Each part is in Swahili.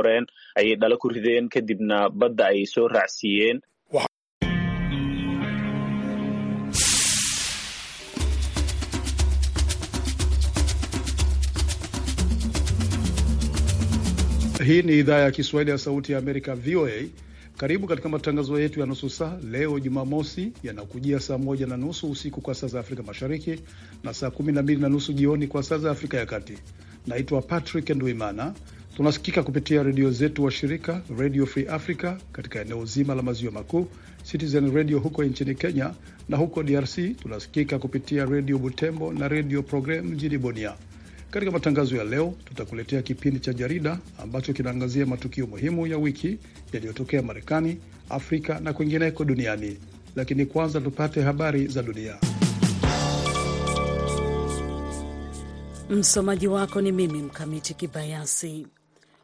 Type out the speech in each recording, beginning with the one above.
qoreen ayay dhalo ku rideen kadibna badda ayay soo raacsiiyeen Hii ni idhaa ya Kiswahili ya Sauti ya Amerika, VOA. Karibu katika matangazo yetu ya nusu saa leo Jumamosi, yanakujia saa moja na nusu usiku kwa saa za Afrika Mashariki na saa kumi na mbili na nusu jioni kwa saa za Afrika ya Kati. Naitwa Patrick Ndwimana. Tunasikika kupitia redio zetu wa shirika Radio Free Africa katika eneo zima la maziwa makuu, Citizen Radio huko nchini Kenya, na huko DRC tunasikika kupitia redio Butembo na redio Program mjini Bunia. Katika matangazo ya leo tutakuletea kipindi cha jarida ambacho kinaangazia matukio muhimu ya wiki yaliyotokea Marekani, Afrika na kwingineko duniani. Lakini kwanza tupate habari za dunia. Msomaji wako ni mimi Mkamiti Kibayasi.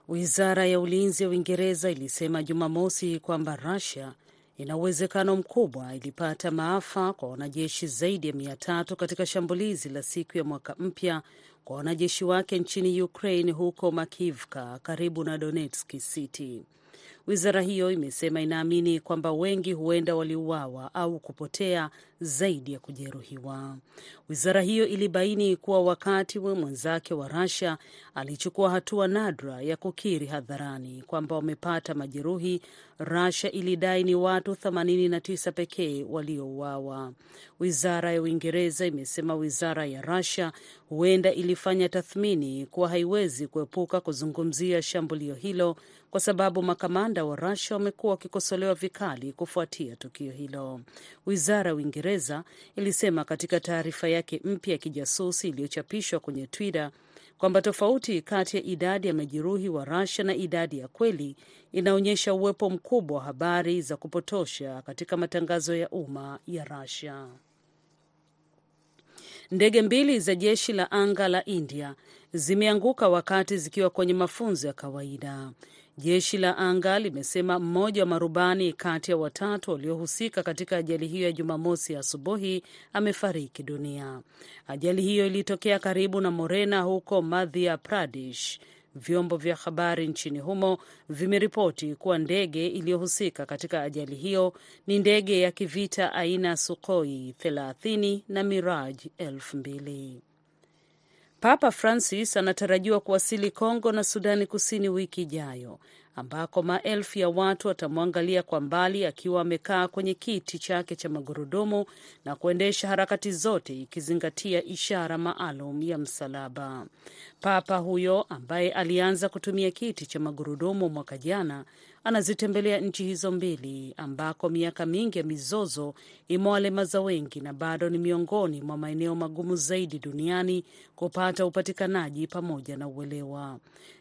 Wizara ya ulinzi ya Uingereza ilisema Jumamosi kwamba Rusia ina uwezekano mkubwa ilipata maafa kwa wanajeshi zaidi ya mia tatu katika shambulizi la siku ya mwaka mpya kwa wanajeshi wake nchini Ukraine huko Makivka karibu na Donetsk City. Wizara hiyo imesema inaamini kwamba wengi huenda waliuawa au kupotea zaidi ya kujeruhiwa. Wizara hiyo ilibaini kuwa wakati we mwenzake wa Russia alichukua hatua nadra ya kukiri hadharani kwamba wamepata majeruhi, Russia ilidai ni watu 89 pekee waliouawa. Wizara ya Uingereza imesema wizara ya Russia huenda ilifanya tathmini kuwa haiwezi kuepuka kuzungumzia shambulio hilo kwa sababu makamanda wa Russia wamekuwa wakikosolewa vikali kufuatia tukio hilo. Wizara ya Uingereza ilisema katika taarifa yake mpya ya kijasusi iliyochapishwa kwenye Twitter kwamba tofauti kati ya idadi ya majeruhi wa Russia na idadi ya kweli inaonyesha uwepo mkubwa wa habari za kupotosha katika matangazo ya umma ya Russia. Ndege mbili za jeshi la anga la India zimeanguka wakati zikiwa kwenye mafunzo ya kawaida. Jeshi la anga limesema mmoja wa marubani kati ya watatu waliohusika katika ajali hiyo ya Jumamosi asubuhi amefariki dunia. Ajali hiyo ilitokea karibu na Morena huko Madhya Pradesh. Vyombo vya habari nchini humo vimeripoti kuwa ndege iliyohusika katika ajali hiyo ni ndege ya kivita aina Sukhoi 30 na Mirage 2000. Papa Francis anatarajiwa kuwasili Kongo na Sudani Kusini wiki ijayo ambako maelfu ya watu watamwangalia kwa mbali akiwa amekaa kwenye kiti chake cha magurudumu na kuendesha harakati zote ikizingatia ishara maalum ya msalaba. Papa huyo ambaye alianza kutumia kiti cha magurudumu mwaka jana anazitembelea nchi hizo mbili ambako miaka mingi ya mizozo imewalemaza wengi na bado ni miongoni mwa maeneo magumu zaidi duniani kupata upatikanaji pamoja na uelewa.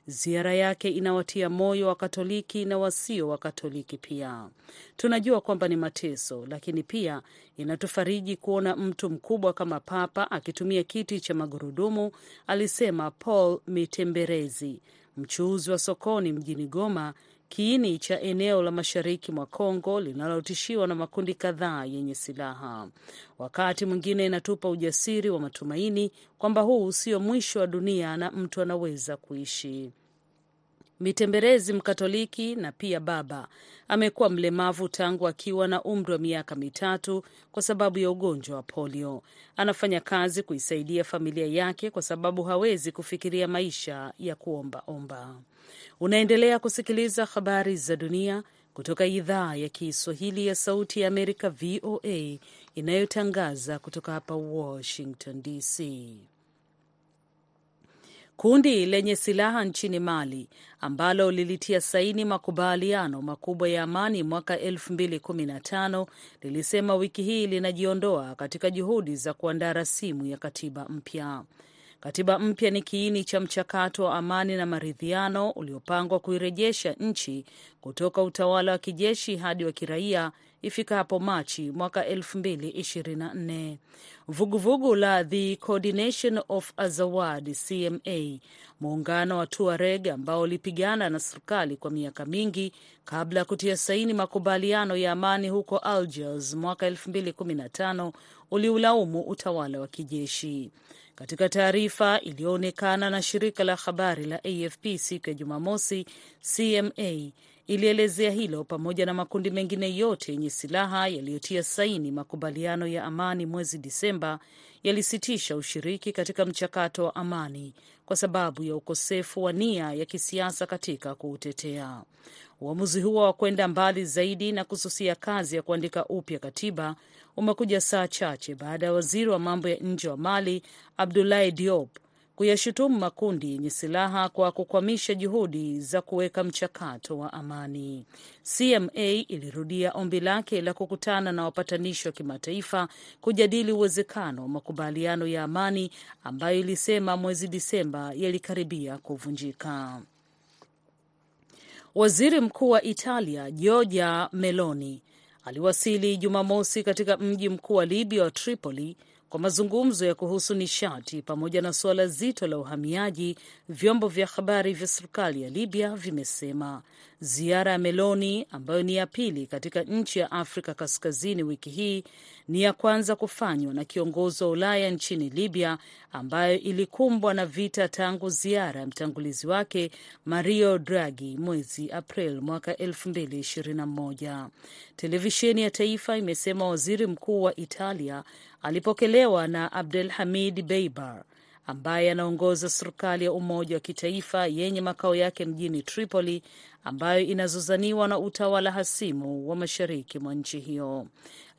Ziara yake inawatia moyo wa Katoliki na wasio wa Katoliki pia. Tunajua kwamba ni mateso, lakini pia inatufariji kuona mtu mkubwa kama Papa akitumia kiti cha magurudumu, alisema Paul Mitemberezi, mchuuzi wa sokoni mjini Goma, kiini cha eneo la mashariki mwa Kongo linalotishiwa na makundi kadhaa yenye silaha. Wakati mwingine inatupa ujasiri wa matumaini kwamba huu sio mwisho wa dunia na mtu anaweza kuishi. Mitemberezi Mkatoliki na pia baba amekuwa mlemavu tangu akiwa na umri wa miaka mitatu kwa sababu ya ugonjwa wa polio. Anafanya kazi kuisaidia familia yake kwa sababu hawezi kufikiria maisha ya kuombaomba. Unaendelea kusikiliza habari za dunia kutoka idhaa ya Kiswahili ya Sauti ya Amerika, VOA, inayotangaza kutoka hapa Washington DC. Kundi lenye silaha nchini Mali ambalo lilitia saini makubaliano makubwa ya amani mwaka 2015 lilisema wiki hii linajiondoa katika juhudi za kuandaa rasimu ya katiba mpya. Katiba mpya ni kiini cha mchakato wa amani na maridhiano uliopangwa kuirejesha nchi kutoka utawala wa kijeshi hadi wa kiraia ifikapo Machi mwaka 2024. Vuguvugu la The Coordination of Azawad CMA, muungano wa Tuareg ambao ulipigana na serikali kwa miaka mingi kabla ya kutia saini makubaliano ya amani huko Algiers mwaka 2015, uliulaumu utawala wa kijeshi. Katika taarifa iliyoonekana na shirika la habari la AFP siku ya Jumamosi, CMA ilielezea hilo pamoja na makundi mengine yote yenye silaha yaliyotia saini makubaliano ya amani mwezi Disemba yalisitisha ushiriki katika mchakato wa amani kwa sababu ya ukosefu wa nia ya kisiasa katika kuutetea. Uamuzi huo wa kwenda mbali zaidi na kususia kazi ya kuandika upya katiba umekuja saa chache baada ya waziri wa mambo ya nje wa Mali Abdoulaye Diop kuyashutumu makundi yenye silaha kwa kukwamisha juhudi za kuweka mchakato wa amani. CMA ilirudia ombi lake la kukutana na wapatanishi wa kimataifa kujadili uwezekano wa makubaliano ya amani ambayo ilisema mwezi Disemba yalikaribia kuvunjika. Waziri Mkuu wa Italia Giorgia Meloni aliwasili Jumamosi katika mji mkuu wa Libya wa Tripoli kwa mazungumzo ya kuhusu nishati pamoja na suala zito la uhamiaji, vyombo vya habari vya serikali ya Libya vimesema. Ziara ya Meloni ambayo ni ya pili katika nchi ya Afrika Kaskazini wiki hii ni ya kwanza kufanywa na kiongozi wa Ulaya nchini Libya ambayo ilikumbwa na vita tangu ziara ya mtangulizi wake Mario Draghi mwezi April mwaka 2021. Televisheni ya taifa imesema waziri mkuu wa Italia alipokelewa na Abdel Hamid Beibar ambaye anaongoza serikali ya umoja wa kitaifa yenye makao yake mjini Tripoli ambayo inazozaniwa na utawala hasimu wa mashariki mwa nchi hiyo.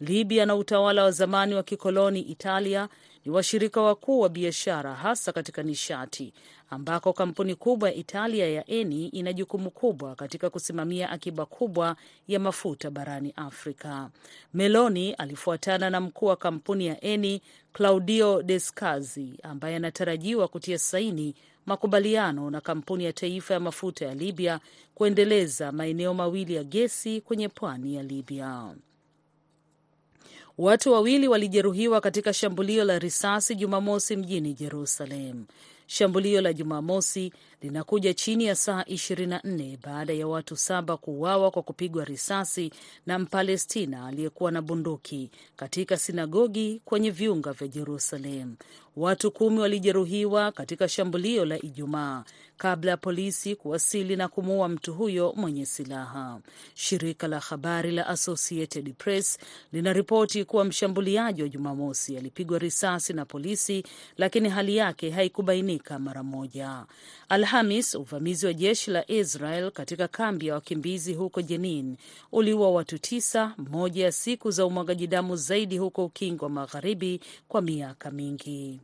Libya na utawala wa zamani wa kikoloni Italia ni washirika wakuu wa biashara hasa katika nishati, ambako kampuni kubwa ya Italia ya Eni ina jukumu kubwa katika kusimamia akiba kubwa ya mafuta barani Afrika. Meloni alifuatana na mkuu wa kampuni ya Eni Claudio Descalzi ambaye anatarajiwa kutia saini makubaliano na kampuni ya taifa ya mafuta ya Libya kuendeleza maeneo mawili ya gesi kwenye pwani ya Libya. Watu wawili walijeruhiwa katika shambulio la risasi Jumamosi mjini Jerusalem. Shambulio la Jumamosi linakuja chini ya saa 24 baada ya watu saba kuuawa kwa kupigwa risasi na Mpalestina aliyekuwa na bunduki katika sinagogi kwenye viunga vya Jerusalem. Watu kumi walijeruhiwa katika shambulio la Ijumaa kabla ya polisi kuwasili na kumuua mtu huyo mwenye silaha. Shirika la habari la Associated Press linaripoti kuwa mshambuliaji wa Jumamosi alipigwa risasi na polisi, lakini hali yake haikubainika mara moja. Alhamis, uvamizi wa jeshi la Israel katika kambi ya wakimbizi huko Jenin uliua watu tisa, moja ya siku za umwagaji damu zaidi huko Ukingo wa Magharibi kwa miaka mingi.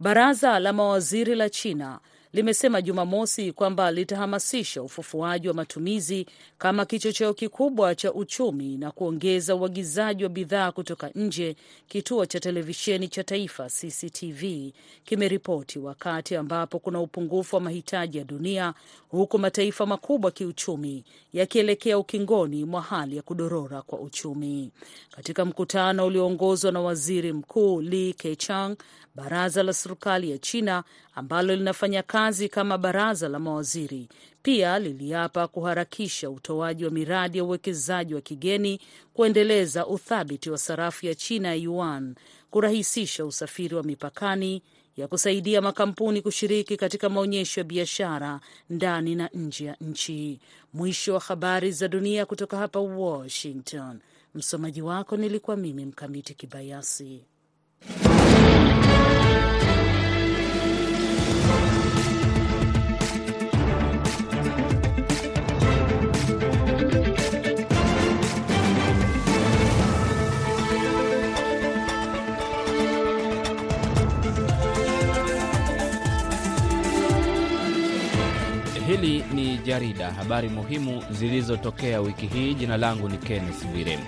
Baraza la mawaziri la China limesema Jumamosi kwamba litahamasisha ufufuaji wa matumizi kama kichocheo kikubwa cha uchumi na kuongeza uagizaji wa bidhaa kutoka nje. Kituo cha televisheni cha taifa CCTV kimeripoti wakati ambapo kuna upungufu wa mahitaji ya dunia, huku mataifa makubwa kiuchumi yakielekea ukingoni mwa hali ya kudorora kwa uchumi. Katika mkutano ulioongozwa na waziri mkuu Lee Keqiang, baraza la serikali ya China ambalo linafanya kazi kama baraza la mawaziri pia liliapa kuharakisha utoaji wa miradi ya uwekezaji wa kigeni, kuendeleza uthabiti wa sarafu ya China ya yuan, kurahisisha usafiri wa mipakani, ya kusaidia makampuni kushiriki katika maonyesho ya biashara ndani na nje ya nchi. Mwisho wa habari za dunia kutoka hapa Washington. Msomaji wako nilikuwa mimi Mkamiti Kibayasi. Hili ni jarida habari muhimu zilizotokea wiki hii. Jina langu ni Kenneth Bwire.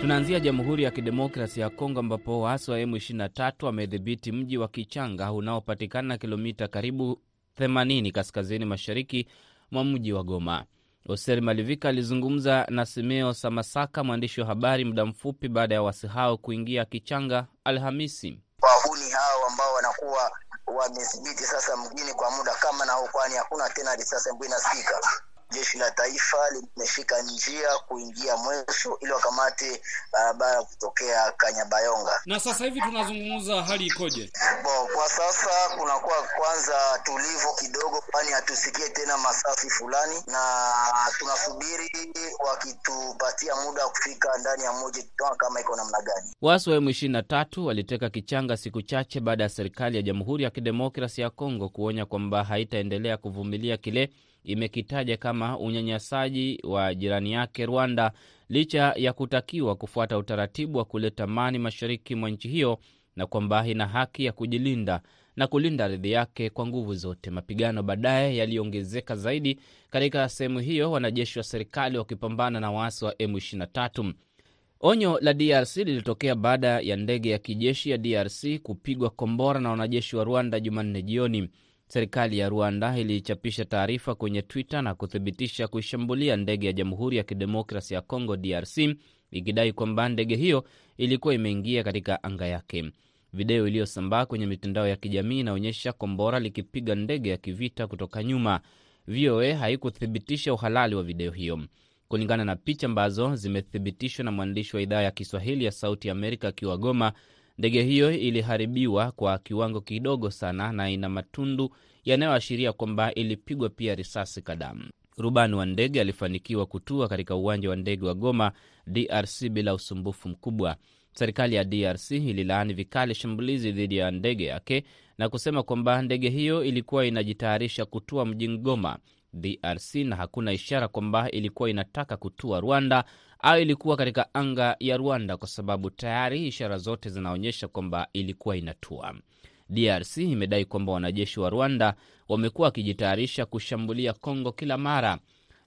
Tunaanzia Jamhuri ya Kidemokrasi ya Kongo ambapo waasi wa M23 wamedhibiti mji wa Kichanga unaopatikana kilomita karibu 80 kaskazini mashariki mwa mji wa Goma. Oser Malivika alizungumza na Simeo Samasaka, mwandishi wa habari, muda mfupi baada ya wasi hao kuingia Kichanga Alhamisi. Wahuni hao ambao wanakuwa wamedhibiti sasa mjini kwa muda kama nao, kwani hakuna tena risasi ambayo inasikika. Jeshi la taifa limeshika njia kuingia Mweso ili wakamate barabara kutokea Kanyabayonga. Na sasa hivi tunazungumza, hali ikoje? Bo, kwa sasa kunakuwa kwanza tulivu kidogo, kwani hatusikie tena masafi fulani, na tunasubiri wakitupatia muda wa kufika ndani ya mji tutaona kama iko namna gani. Waasi wa M23 waliteka Kichanga siku chache baada ya serikali ya Jamhuri ya Kidemokrasi ya Kongo kuonya kwamba haitaendelea kuvumilia kile imekitaja kama unyanyasaji wa jirani yake Rwanda, licha ya kutakiwa kufuata utaratibu wa kuleta amani mashariki mwa nchi hiyo na kwamba ina haki ya kujilinda na kulinda ardhi yake kwa nguvu zote. Mapigano baadaye yaliongezeka zaidi katika sehemu hiyo, wanajeshi wa serikali wakipambana na waasi wa M23. Onyo la DRC lilitokea baada ya ndege ya kijeshi ya DRC kupigwa kombora na wanajeshi wa Rwanda Jumanne jioni. Serikali ya Rwanda ilichapisha taarifa kwenye Twitter na kuthibitisha kuishambulia ndege ya Jamhuri ya Kidemokrasi ya Kongo, DRC, ikidai kwamba ndege hiyo ilikuwa imeingia katika anga yake. Video iliyosambaa kwenye mitandao ya kijamii inaonyesha kombora likipiga ndege ya kivita kutoka nyuma. VOA haikuthibitisha uhalali wa video hiyo. Kulingana na picha ambazo zimethibitishwa na mwandishi wa idhaa ya Kiswahili ya Sauti ya Amerika akiwa Goma, ndege hiyo iliharibiwa kwa kiwango kidogo sana na ina matundu yanayoashiria kwamba ilipigwa pia risasi kadhaa. Rubani wa ndege alifanikiwa kutua katika uwanja wa ndege wa Goma, DRC, bila usumbufu mkubwa. Serikali ya DRC ililaani vikali shambulizi dhidi ya ndege yake na kusema kwamba ndege hiyo ilikuwa inajitayarisha kutua mjini Goma, DRC, na hakuna ishara kwamba ilikuwa inataka kutua Rwanda au ilikuwa katika anga ya Rwanda, kwa sababu tayari ishara zote zinaonyesha kwamba ilikuwa inatua. DRC imedai kwamba wanajeshi wa Rwanda wamekuwa wakijitayarisha kushambulia Kongo kila mara.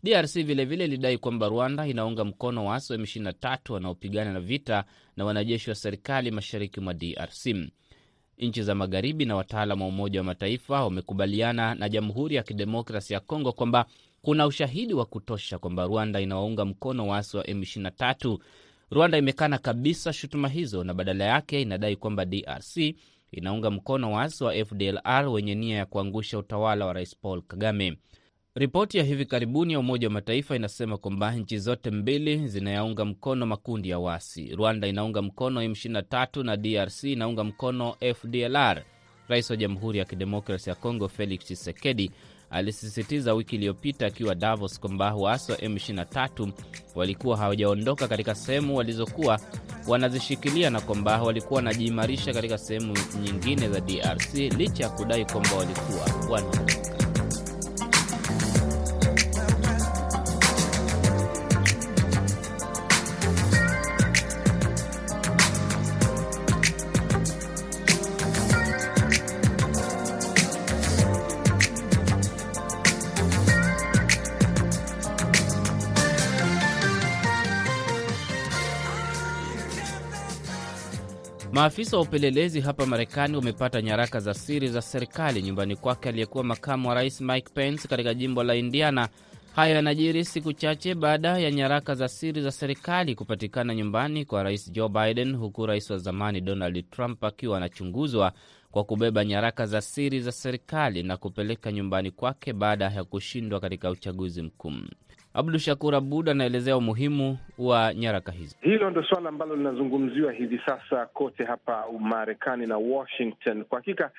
DRC vilevile ilidai kwamba Rwanda inaunga mkono waasi wa M23 wanaopigana na vita na wanajeshi wa serikali mashariki mwa DRC. Nchi za magharibi na wataalam wa Umoja wa Mataifa wamekubaliana na Jamhuri ya Kidemokrasi ya Kongo kwamba kuna ushahidi wa kutosha kwamba Rwanda inawaunga mkono waasi wa M23. Rwanda imekana kabisa shutuma hizo na badala yake inadai kwamba DRC inaunga mkono waasi wa FDLR wenye nia ya kuangusha utawala wa Rais Paul Kagame. Ripoti ya hivi karibuni ya Umoja wa Mataifa inasema kwamba nchi zote mbili zinayaunga mkono makundi ya wasi. Rwanda inaunga mkono M23 na DRC inaunga mkono FDLR. Rais wa Jamhuri ya Kidemokrasi ya Kongo Felix Tshisekedi alisisitiza wiki iliyopita akiwa Davos kwamba waasi wa M23 walikuwa hawajaondoka katika sehemu walizokuwa wanazishikilia na kwamba walikuwa wanajiimarisha katika sehemu nyingine za DRC licha ya kudai kwamba walikuwa wanaondoka. Maafisa wa upelelezi hapa Marekani wamepata nyaraka za siri za serikali nyumbani kwake aliyekuwa makamu wa rais Mike Pence katika jimbo la Indiana. Hayo yanajiri siku chache baada ya nyaraka za siri za serikali kupatikana nyumbani kwa rais Joe Biden, huku rais wa zamani Donald Trump akiwa anachunguzwa kwa kubeba nyaraka za siri za serikali na kupeleka nyumbani kwake baada ya kushindwa katika uchaguzi mkuu. Abdu Shakur Abud anaelezea umuhimu wa nyaraka hizi. Hilo ndo suala ambalo linazungumziwa hivi sasa kote hapa Marekani na Washington. Kwa hakika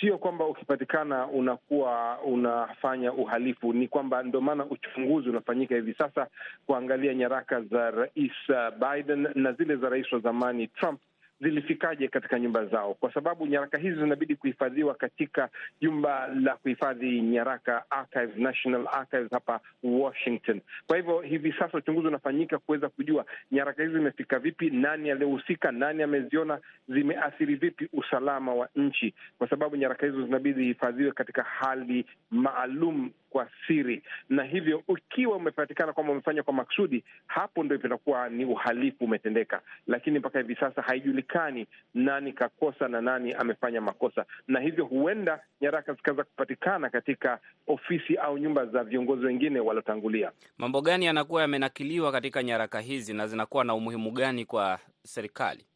sio kwamba ukipatikana unakuwa unafanya uhalifu, ni kwamba ndo maana uchunguzi unafanyika hivi sasa kuangalia nyaraka za rais Biden na zile za rais wa zamani Trump zilifikaje katika nyumba zao, kwa sababu nyaraka hizi zinabidi kuhifadhiwa katika jumba la kuhifadhi nyaraka Archives, National Archives hapa Washington. Kwa hivyo hivi sasa uchunguzi unafanyika kuweza kujua nyaraka hizi zimefika vipi, nani aliyehusika, nani ameziona, zimeathiri vipi usalama wa nchi, kwa sababu nyaraka hizo zinabidi zihifadhiwe katika hali maalum kwa siri, na hivyo ukiwa umepatikana kwamba umefanya kwa maksudi, hapo ndo itakuwa ni uhalifu umetendeka, lakini mpaka hivi sasa haijulikani nani kakosa na nani amefanya makosa, na hivyo huenda nyaraka zikaweza kupatikana katika ofisi au nyumba za viongozi wengine waliotangulia. Mambo gani yanakuwa yamenakiliwa katika nyaraka hizi na zinakuwa na umuhimu gani kwa serikali?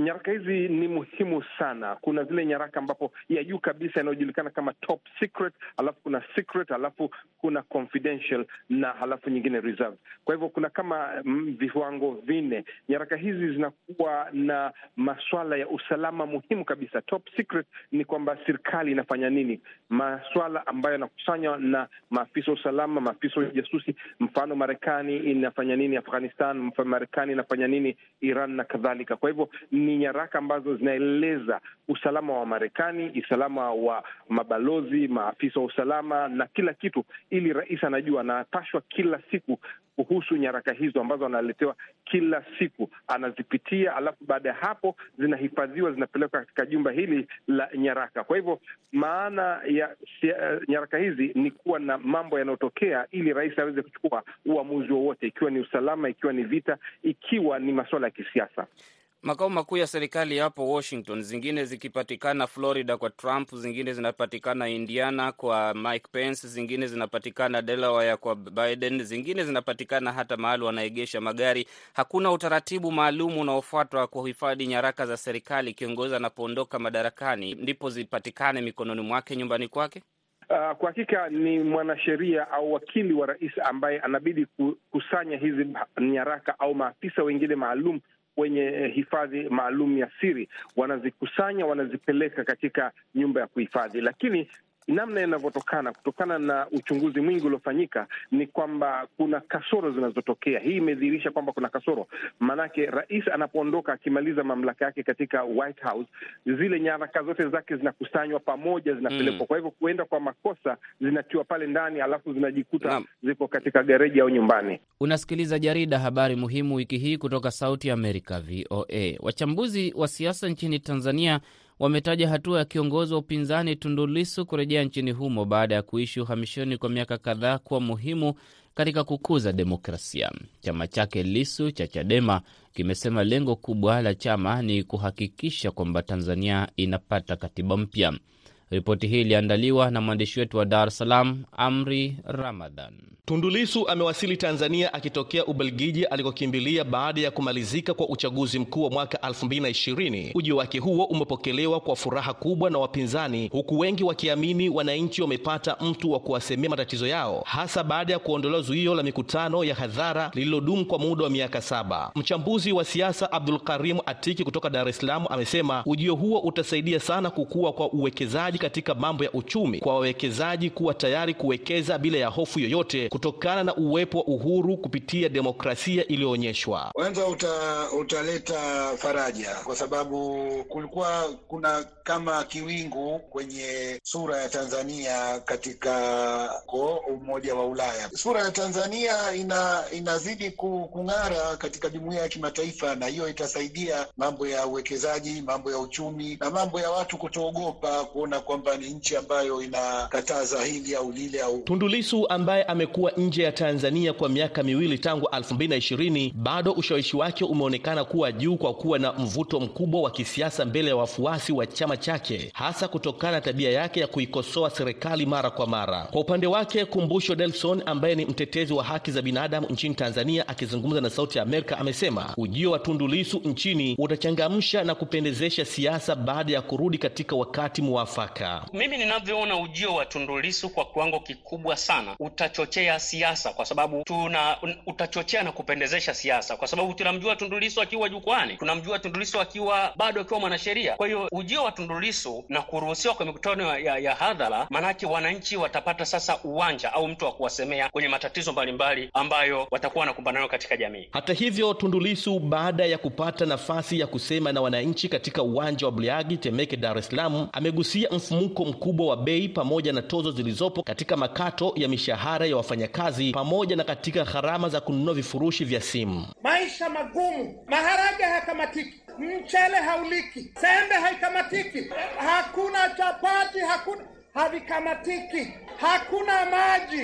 Nyaraka hizi ni muhimu sana. Kuna zile nyaraka ambapo ya juu kabisa yanayojulikana kama top secret, alafu kuna secret, alafu kuna confidential na halafu nyingine reserved. Kwa hivyo kuna kama mm, viwango vinne. Nyaraka hizi zinakuwa na maswala ya usalama muhimu kabisa. Top secret ni kwamba serikali inafanya nini, maswala ambayo yanakusanywa na maafisa wa usalama, maafisa wa ujasusi. Mfano, Marekani inafanya nini Afghanistan, Marekani inafanya nini Iran na kadhalika. Kwa hivyo ni nyaraka ambazo zinaeleza usalama wa Marekani, usalama wa mabalozi, maafisa wa usalama na kila kitu, ili rais anajua, anapashwa kila siku kuhusu nyaraka hizo ambazo analetewa kila siku, anazipitia, alafu baada ya hapo zinahifadhiwa, zinapelekwa katika jumba hili la nyaraka. Kwa hivyo maana ya uh, nyaraka hizi ni kuwa na mambo yanayotokea, ili rais aweze kuchukua uamuzi wowote, ikiwa ni usalama, ikiwa ni vita, ikiwa ni masuala ya kisiasa. Makao makuu ya serikali yapo Washington, zingine zikipatikana Florida kwa Trump, zingine zinapatikana Indiana kwa Mike Pence, zingine zinapatikana Delaware kwa Biden, zingine zinapatikana hata mahali wanaegesha magari. Hakuna utaratibu maalum unaofuatwa kuhifadhi nyaraka za serikali. Kiongozi anapoondoka madarakani ndipo zipatikane mikononi mwake, nyumbani kwake. Uh, kwa hakika ni mwanasheria au wakili wa rais ambaye anabidi kukusanya hizi nyaraka au maafisa wengine maalum wenye hifadhi maalum ya siri. Wanazikusanya, wanazipeleka katika nyumba ya kuhifadhi, lakini namna inavyotokana kutokana na uchunguzi mwingi uliofanyika ni kwamba kuna kasoro zinazotokea. Hii imedhihirisha kwamba kuna kasoro, maanake rais anapoondoka akimaliza mamlaka yake katika White House, zile nyaraka zote zake zinakusanywa pamoja, zinapelekwa mm. Kwa hivyo kuenda kwa makosa zinatiwa pale ndani, alafu zinajikuta Naam. ziko katika gereji au nyumbani. Unasikiliza jarida habari muhimu wiki hii kutoka Sauti ya Amerika, VOA. Wachambuzi wa siasa nchini Tanzania wametaja hatua ya kiongozi wa upinzani Tundu Lissu kurejea nchini humo baada ya kuishi uhamishoni kwa miaka kadhaa kuwa muhimu katika kukuza demokrasia. Chama chake Lissu cha Chadema kimesema lengo kubwa la chama ni kuhakikisha kwamba Tanzania inapata katiba mpya. Ripoti hii iliandaliwa na mwandishi wetu wa Dar es Salaam, Amri Ramadhan. Tundulisu amewasili Tanzania akitokea Ubelgiji alikokimbilia baada ya kumalizika kwa uchaguzi mkuu wa mwaka 2020. Ujio wake huo umepokelewa kwa furaha kubwa na wapinzani, huku wengi wakiamini wananchi wamepata mtu wa kuwasemea matatizo yao, hasa baada ya kuondolewa zuio la mikutano ya hadhara lililodumu kwa muda wa miaka saba. Mchambuzi wa siasa Abdul Karim Atiki kutoka Dar es Salaam amesema ujio huo utasaidia sana kukua kwa uwekezaji katika mambo ya uchumi, kwa wawekezaji kuwa tayari kuwekeza bila ya hofu yoyote kutokana na uwepo wa uhuru kupitia demokrasia iliyoonyeshwa. Kwanza uta, utaleta faraja kwa sababu kulikuwa kuna kama kiwingu kwenye sura ya Tanzania katika ko Umoja wa Ulaya. Sura ya Tanzania ina, inazidi kung'ara katika jumuiya ya kimataifa, na hiyo itasaidia mambo ya uwekezaji, mambo ya uchumi na mambo ya watu kutoogopa kuona kwamba ni nchi ambayo inakataza hili au lile au. Tundu ambaye amekuwa nje ya Tanzania kwa miaka miwili tangu 2020 bado ushawishi wake umeonekana kuwa juu kwa kuwa na mvuto mkubwa wa kisiasa mbele ya wafuasi wa chama chake, hasa kutokana na tabia yake ya kuikosoa serikali mara kwa mara. Kwa upande wake, Kumbusho Delson ambaye ni mtetezi wa haki za binadamu nchini Tanzania, akizungumza na Sauti ya Amerika, amesema ujio wa Tundu Lissu nchini utachangamsha na kupendezesha siasa baada ya kurudi katika wakati muafaka. Mimi ninavyoona ujio wa Tundu Lissu kwa kiwango kikubwa sana utachochea siasa, kwa sababu tuna utachochea na kupendezesha siasa, kwa sababu tunamjua Tundu Lissu akiwa jukwani, tunamjua Tundu Lissu akiwa bado akiwa mwanasheria. Kwa hiyo ujio wa Tundu Lissu na kuruhusiwa kwa mikutano ya, ya hadhara, maanake wananchi watapata sasa uwanja au mtu wa kuwasemea kwenye matatizo mbalimbali ambayo watakuwa wanakumbana nayo katika jamii. Hata hivyo, Tundu Lissu baada ya kupata nafasi ya kusema na wananchi katika uwanja wa Buliagi Temeke, Dar es Salaam, amegusia mfumuko mkubwa wa bei pamoja na tozo zilizopo katika makato ya mishahara ya wafanyakazi pamoja na katika gharama za kununua vifurushi vya simu. Maisha magumu, maharage hayakamatiki, mchele hauliki, sembe haikamatiki, hakuna chapati, hakuna havikamatiki, hakuna maji,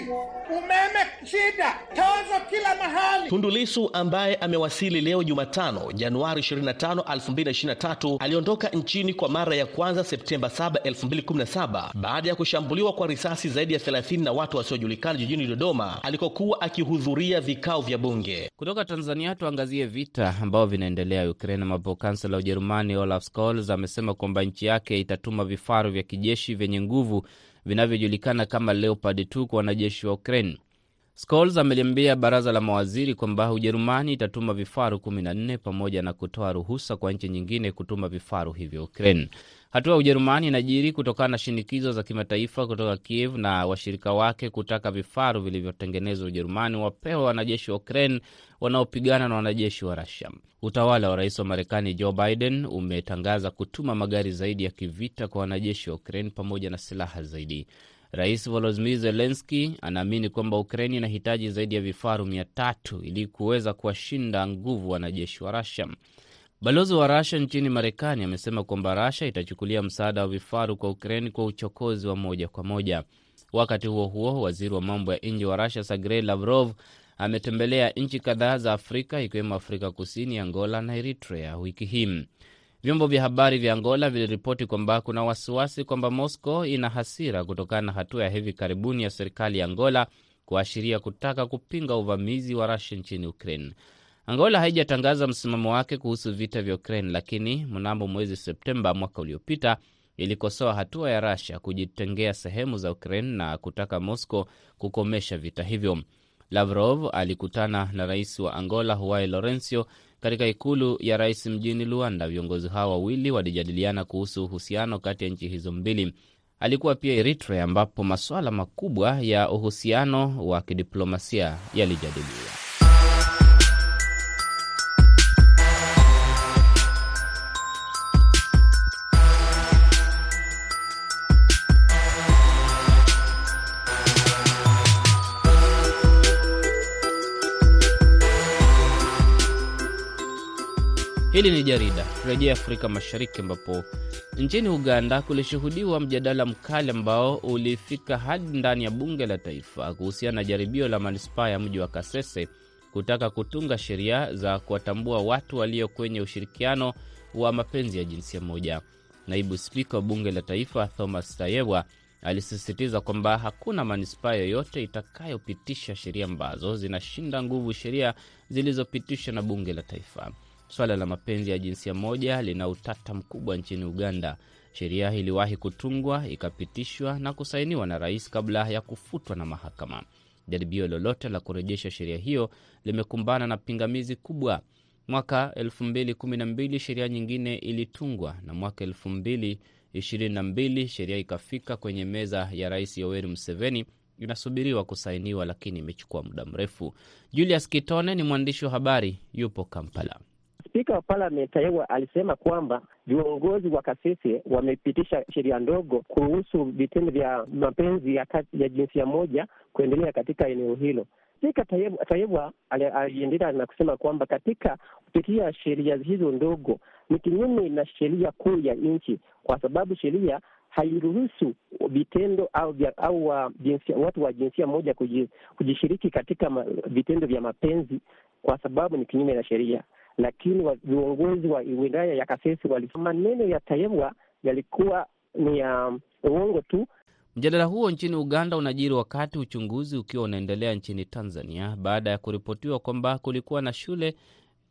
umeme shida, tozo kila mahali. Tundu Lissu ambaye amewasili leo Jumatano Januari 25, 2023 aliondoka nchini kwa mara ya kwanza Septemba 7, 2017 baada ya kushambuliwa kwa risasi zaidi ya 30 na watu wasiojulikana jijini Dodoma alikokuwa akihudhuria vikao vya bunge. Kutoka Tanzania tuangazie vita ambao vinaendelea Ukraine, ambapo kansela wa Ujerumani Olaf Scholz amesema kwamba nchi yake itatuma vifaru vya kijeshi vyenye nguvu vinavyojulikana kama Leopard 2 kwa wanajeshi wa Ukraine. Scholz ameliambia baraza la mawaziri kwamba Ujerumani itatuma vifaru 14 pamoja na kutoa ruhusa kwa nchi nyingine kutuma vifaru hivyo Ukraine. Hatua ya Ujerumani inajiri kutokana na shinikizo za kimataifa kutoka Kiev na washirika wake kutaka vifaru vilivyotengenezwa Ujerumani wapewe wanajeshi wa Ukraine wanaopigana na wanajeshi wa Rusia. Utawala wa rais wa Marekani Joe Biden umetangaza kutuma magari zaidi ya kivita kwa wanajeshi wa Ukraine pamoja na silaha zaidi. Rais Volodymyr Zelensky anaamini kwamba Ukraini inahitaji zaidi ya vifaru mia tatu ili kuweza kuwashinda nguvu wanajeshi wa rasia Balozi wa Rasha nchini Marekani amesema kwamba Rasha itachukulia msaada wa vifaru kwa Ukraini kwa uchokozi wa moja kwa moja. Wakati huo huo, waziri wa mambo ya nje wa Rasha Sergey Lavrov ametembelea nchi kadhaa za Afrika ikiwemo Afrika Kusini, Angola na Eritrea wiki hii. Vyombo vya habari vya Angola viliripoti kwamba kuna wasiwasi kwamba Moscow ina hasira kutokana na hatua ya hivi karibuni ya serikali ya Angola kuashiria kutaka kupinga uvamizi wa Rusia nchini Ukraine. Angola haijatangaza msimamo wake kuhusu vita vya Ukraine, lakini mnamo mwezi Septemba mwaka uliopita ilikosoa hatua ya Rusia kujitengea sehemu za Ukraine na kutaka Moscow kukomesha vita hivyo. Lavrov alikutana na rais wa Angola Huai Lorencio katika ikulu ya rais mjini Luanda. Viongozi hao wawili walijadiliana kuhusu uhusiano kati ya nchi hizo mbili. Alikuwa pia Eritrea, ambapo masuala makubwa ya uhusiano wa kidiplomasia yalijadiliwa. Hili ni jarida rejea Afrika Mashariki, ambapo nchini Uganda kulishuhudiwa mjadala mkali ambao ulifika hadi ndani ya bunge la taifa kuhusiana na jaribio la manispaa ya mji wa Kasese kutaka kutunga sheria za kuwatambua watu walio kwenye ushirikiano wa mapenzi ya jinsia moja. Naibu spika wa bunge la taifa Thomas Tayewa alisisitiza kwamba hakuna manispaa yoyote itakayopitisha sheria ambazo zinashinda nguvu sheria zilizopitishwa na bunge la taifa. Swala la mapenzi ya jinsia moja lina utata mkubwa nchini Uganda. Sheria iliwahi kutungwa, ikapitishwa na kusainiwa na rais kabla ya kufutwa na mahakama. Jaribio lolote la kurejesha sheria hiyo limekumbana na pingamizi kubwa. Mwaka 2012 sheria nyingine ilitungwa na mwaka 2022 sheria ikafika kwenye meza ya rais Yoweri Museveni. Inasubiriwa kusainiwa, lakini imechukua muda mrefu. Julius Kitone ni mwandishi wa habari, yupo Kampala. Spika wa parliament Tayewa alisema kwamba viongozi wa Kasese wamepitisha sheria ndogo kuhusu vitendo vya mapenzi ya, ya jinsia moja kuendelea katika eneo hilo. Spika Tayewa aliendelea na kusema kwamba katika kupitia sheria hizo ndogo ni kinyume na sheria kuu ya nchi, kwa sababu sheria hairuhusu vitendo au vya, au wa jinsia, watu wa jinsia moja kujishiriki katika ma, vitendo vya mapenzi kwa sababu ni kinyume na sheria lakini viongozi wa wilaya ya Kasese walisema maneno ya taewa yalikuwa ni ya um, uongo tu. Mjadala huo nchini Uganda unajiri wakati uchunguzi ukiwa unaendelea nchini Tanzania baada ya kuripotiwa kwamba kulikuwa na shule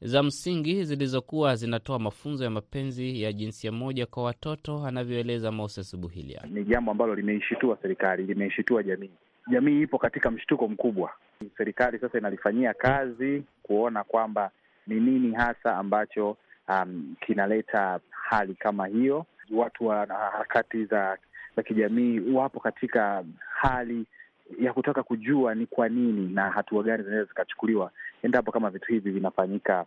za msingi zilizokuwa zinatoa mafunzo ya mapenzi ya jinsia moja kwa watoto, anavyoeleza Moses Buhilia. Ni jambo ambalo limeishitua serikali, limeishitua jamii. Jamii ipo katika mshtuko mkubwa. Serikali sasa inalifanyia kazi kuona kwamba ni nini hasa ambacho um, kinaleta hali kama hiyo. Watu wa harakati za za kijamii wapo katika hali ya kutaka kujua ni kwa nini na hatua gani zinaweza zikachukuliwa endapo kama vitu hivi vinafanyika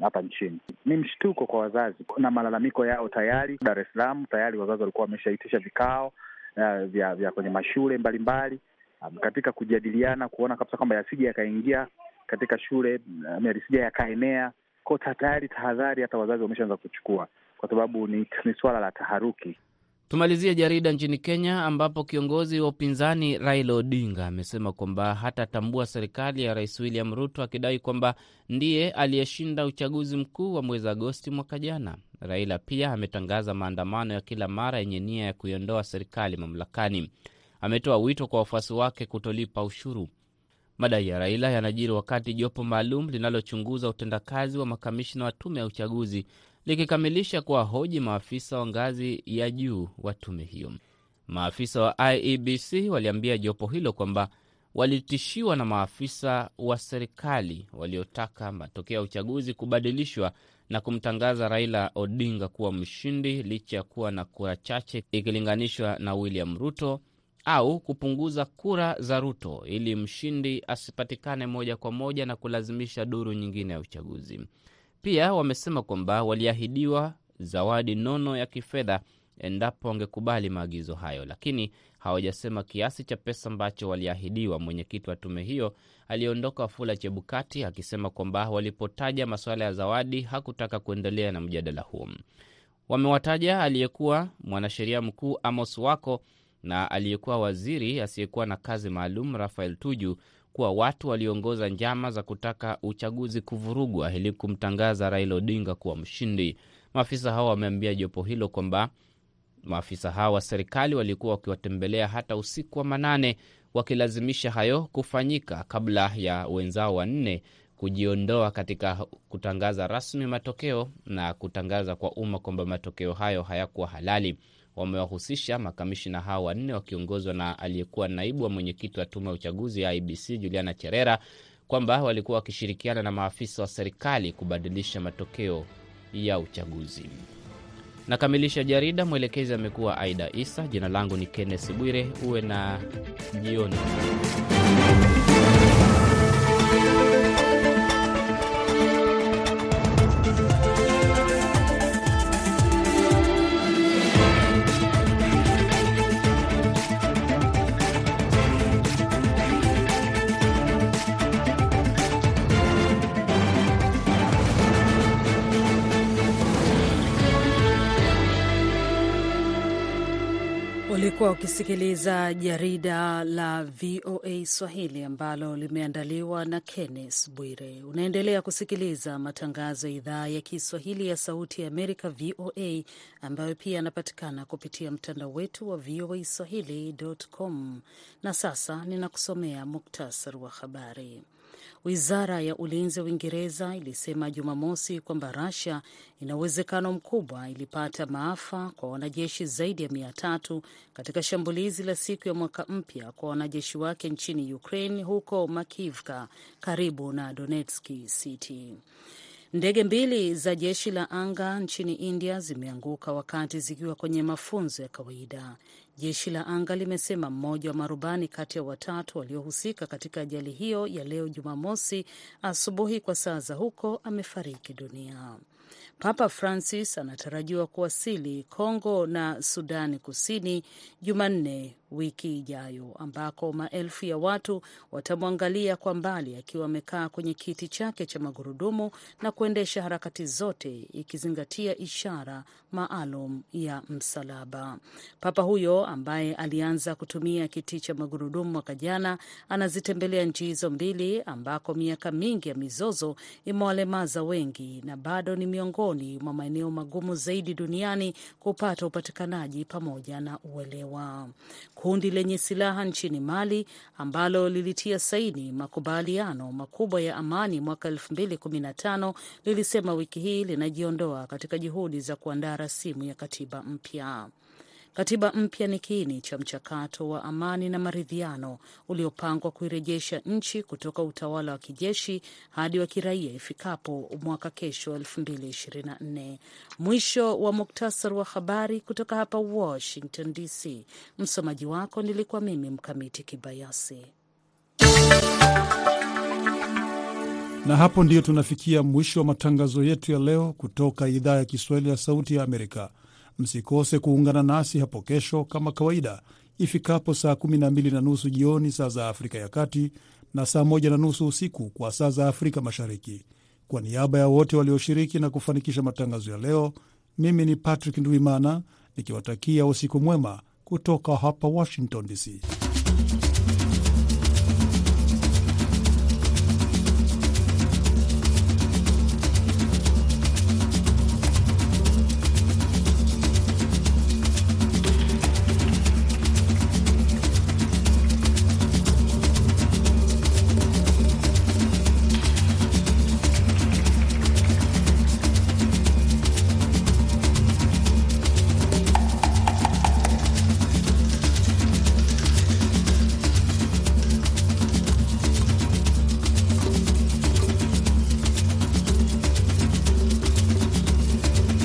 hapa um, nchini. Ni mshtuko kwa wazazi na malalamiko yao tayari. Dar es Salaam tayari wazazi walikuwa wameshaitisha vikao uh, vya vya kwenye mashule mbalimbali um, katika kujadiliana kuona kabisa kwamba yasija yakaingia katika shule yasija yakaenea ko tayari tahadhari hata wazazi wameshaanza kuchukua kwa sababu ni, ni suala la taharuki. Tumalizie jarida nchini Kenya, ambapo kiongozi wa upinzani Raila Odinga amesema kwamba hatatambua serikali ya Rais William Ruto, akidai kwamba ndiye aliyeshinda uchaguzi mkuu wa mwezi Agosti mwaka jana. Raila pia ametangaza maandamano ya kila mara yenye nia ya kuiondoa serikali mamlakani. Ametoa wito kwa wafuasi wake kutolipa ushuru. Madai ya Raila yanajiri wakati jopo maalum linalochunguza utendakazi wa makamishina wa tume ya uchaguzi likikamilisha kuwahoji maafisa wa ngazi ya juu wa tume hiyo. Maafisa wa IEBC waliambia jopo hilo kwamba walitishiwa na maafisa wa serikali waliotaka matokeo ya uchaguzi kubadilishwa na kumtangaza Raila Odinga kuwa mshindi licha ya kuwa na kura chache ikilinganishwa na William Ruto au kupunguza kura za Ruto ili mshindi asipatikane moja kwa moja na kulazimisha duru nyingine ya uchaguzi. Pia wamesema kwamba waliahidiwa zawadi nono ya kifedha endapo wangekubali maagizo hayo, lakini hawajasema kiasi cha pesa ambacho waliahidiwa. Mwenyekiti wa tume hiyo aliondoka Wafula Chebukati akisema kwamba walipotaja masuala ya zawadi hakutaka kuendelea na mjadala huo. Wamewataja aliyekuwa mwanasheria mkuu Amos Wako na aliyekuwa waziri asiyekuwa na kazi maalum Rafael Tuju kuwa watu waliongoza njama za kutaka uchaguzi kuvurugwa ili kumtangaza Raila Odinga kuwa mshindi. Maafisa hao wameambia jopo hilo kwamba maafisa hao wa serikali walikuwa wakiwatembelea hata usiku wa manane, wakilazimisha hayo kufanyika kabla ya wenzao wanne kujiondoa katika kutangaza rasmi matokeo na kutangaza kwa umma kwamba matokeo hayo hayakuwa halali. Wamewahusisha makamishina hao wanne wakiongozwa na aliyekuwa naibu wa mwenyekiti wa tume ya uchaguzi ya IBC Juliana Cherera kwamba walikuwa wakishirikiana na maafisa wa serikali kubadilisha matokeo ya uchaguzi. Nakamilisha jarida. Mwelekezi amekuwa Aida Isa. Jina langu ni Kenneth Bwire. Uwe na jioni ukisikiliza jarida la VOA Swahili ambalo limeandaliwa na Kenneth Bwire. Unaendelea kusikiliza matangazo ya idhaa ya Kiswahili ya Sauti ya Amerika, VOA, ambayo pia yanapatikana kupitia mtandao wetu wa VOA Swahili.com. Na sasa ninakusomea muktasari wa habari. Wizara ya ulinzi wa Uingereza ilisema Jumamosi kwamba Russia ina uwezekano mkubwa ilipata maafa kwa wanajeshi zaidi ya mia tatu katika shambulizi la siku ya mwaka mpya kwa wanajeshi wake nchini Ukraine, huko Makivka karibu na Donetski City. Ndege mbili za jeshi la anga nchini India zimeanguka wakati zikiwa kwenye mafunzo ya kawaida. Jeshi la anga limesema mmoja wa marubani kati ya watatu waliohusika katika ajali hiyo ya leo Jumamosi asubuhi kwa saa za huko amefariki dunia. Papa Francis anatarajiwa kuwasili Kongo na Sudani Kusini Jumanne wiki ijayo, ambako maelfu ya watu watamwangalia kwa mbali akiwa amekaa kwenye kiti chake cha magurudumu na kuendesha harakati zote, ikizingatia ishara maalum ya msalaba. Papa huyo ambaye alianza kutumia kiti cha magurudumu mwaka jana anazitembelea nchi hizo mbili ambako miaka mingi ya mizozo imewalemaza wengi na bado ni miongoni mwa maeneo magumu zaidi duniani kupata upatikanaji pamoja na uelewa. Kundi lenye silaha nchini Mali ambalo lilitia saini makubaliano makubwa ya amani mwaka 2015 lilisema wiki hii linajiondoa katika juhudi za kuandaa rasimu ya katiba mpya. Katiba mpya ni kiini cha mchakato wa amani na maridhiano uliopangwa kuirejesha nchi kutoka utawala wa kijeshi hadi wa kiraia ifikapo mwaka kesho 2024. Mwisho wa muktasar wa habari kutoka hapa Washington DC. Msomaji wako nilikuwa mimi Mkamiti Kibayasi. Na hapo ndiyo tunafikia mwisho wa matangazo yetu ya leo kutoka idhaa ya Kiswahili ya Sauti ya Amerika. Msikose kuungana nasi hapo kesho kama kawaida ifikapo saa 12 na nusu jioni saa za Afrika ya Kati na saa 1 na nusu usiku kwa saa za Afrika Mashariki. Kwa niaba ya wote walioshiriki na kufanikisha matangazo ya leo, mimi ni Patrick Ndwimana nikiwatakia usiku mwema kutoka hapa Washington DC.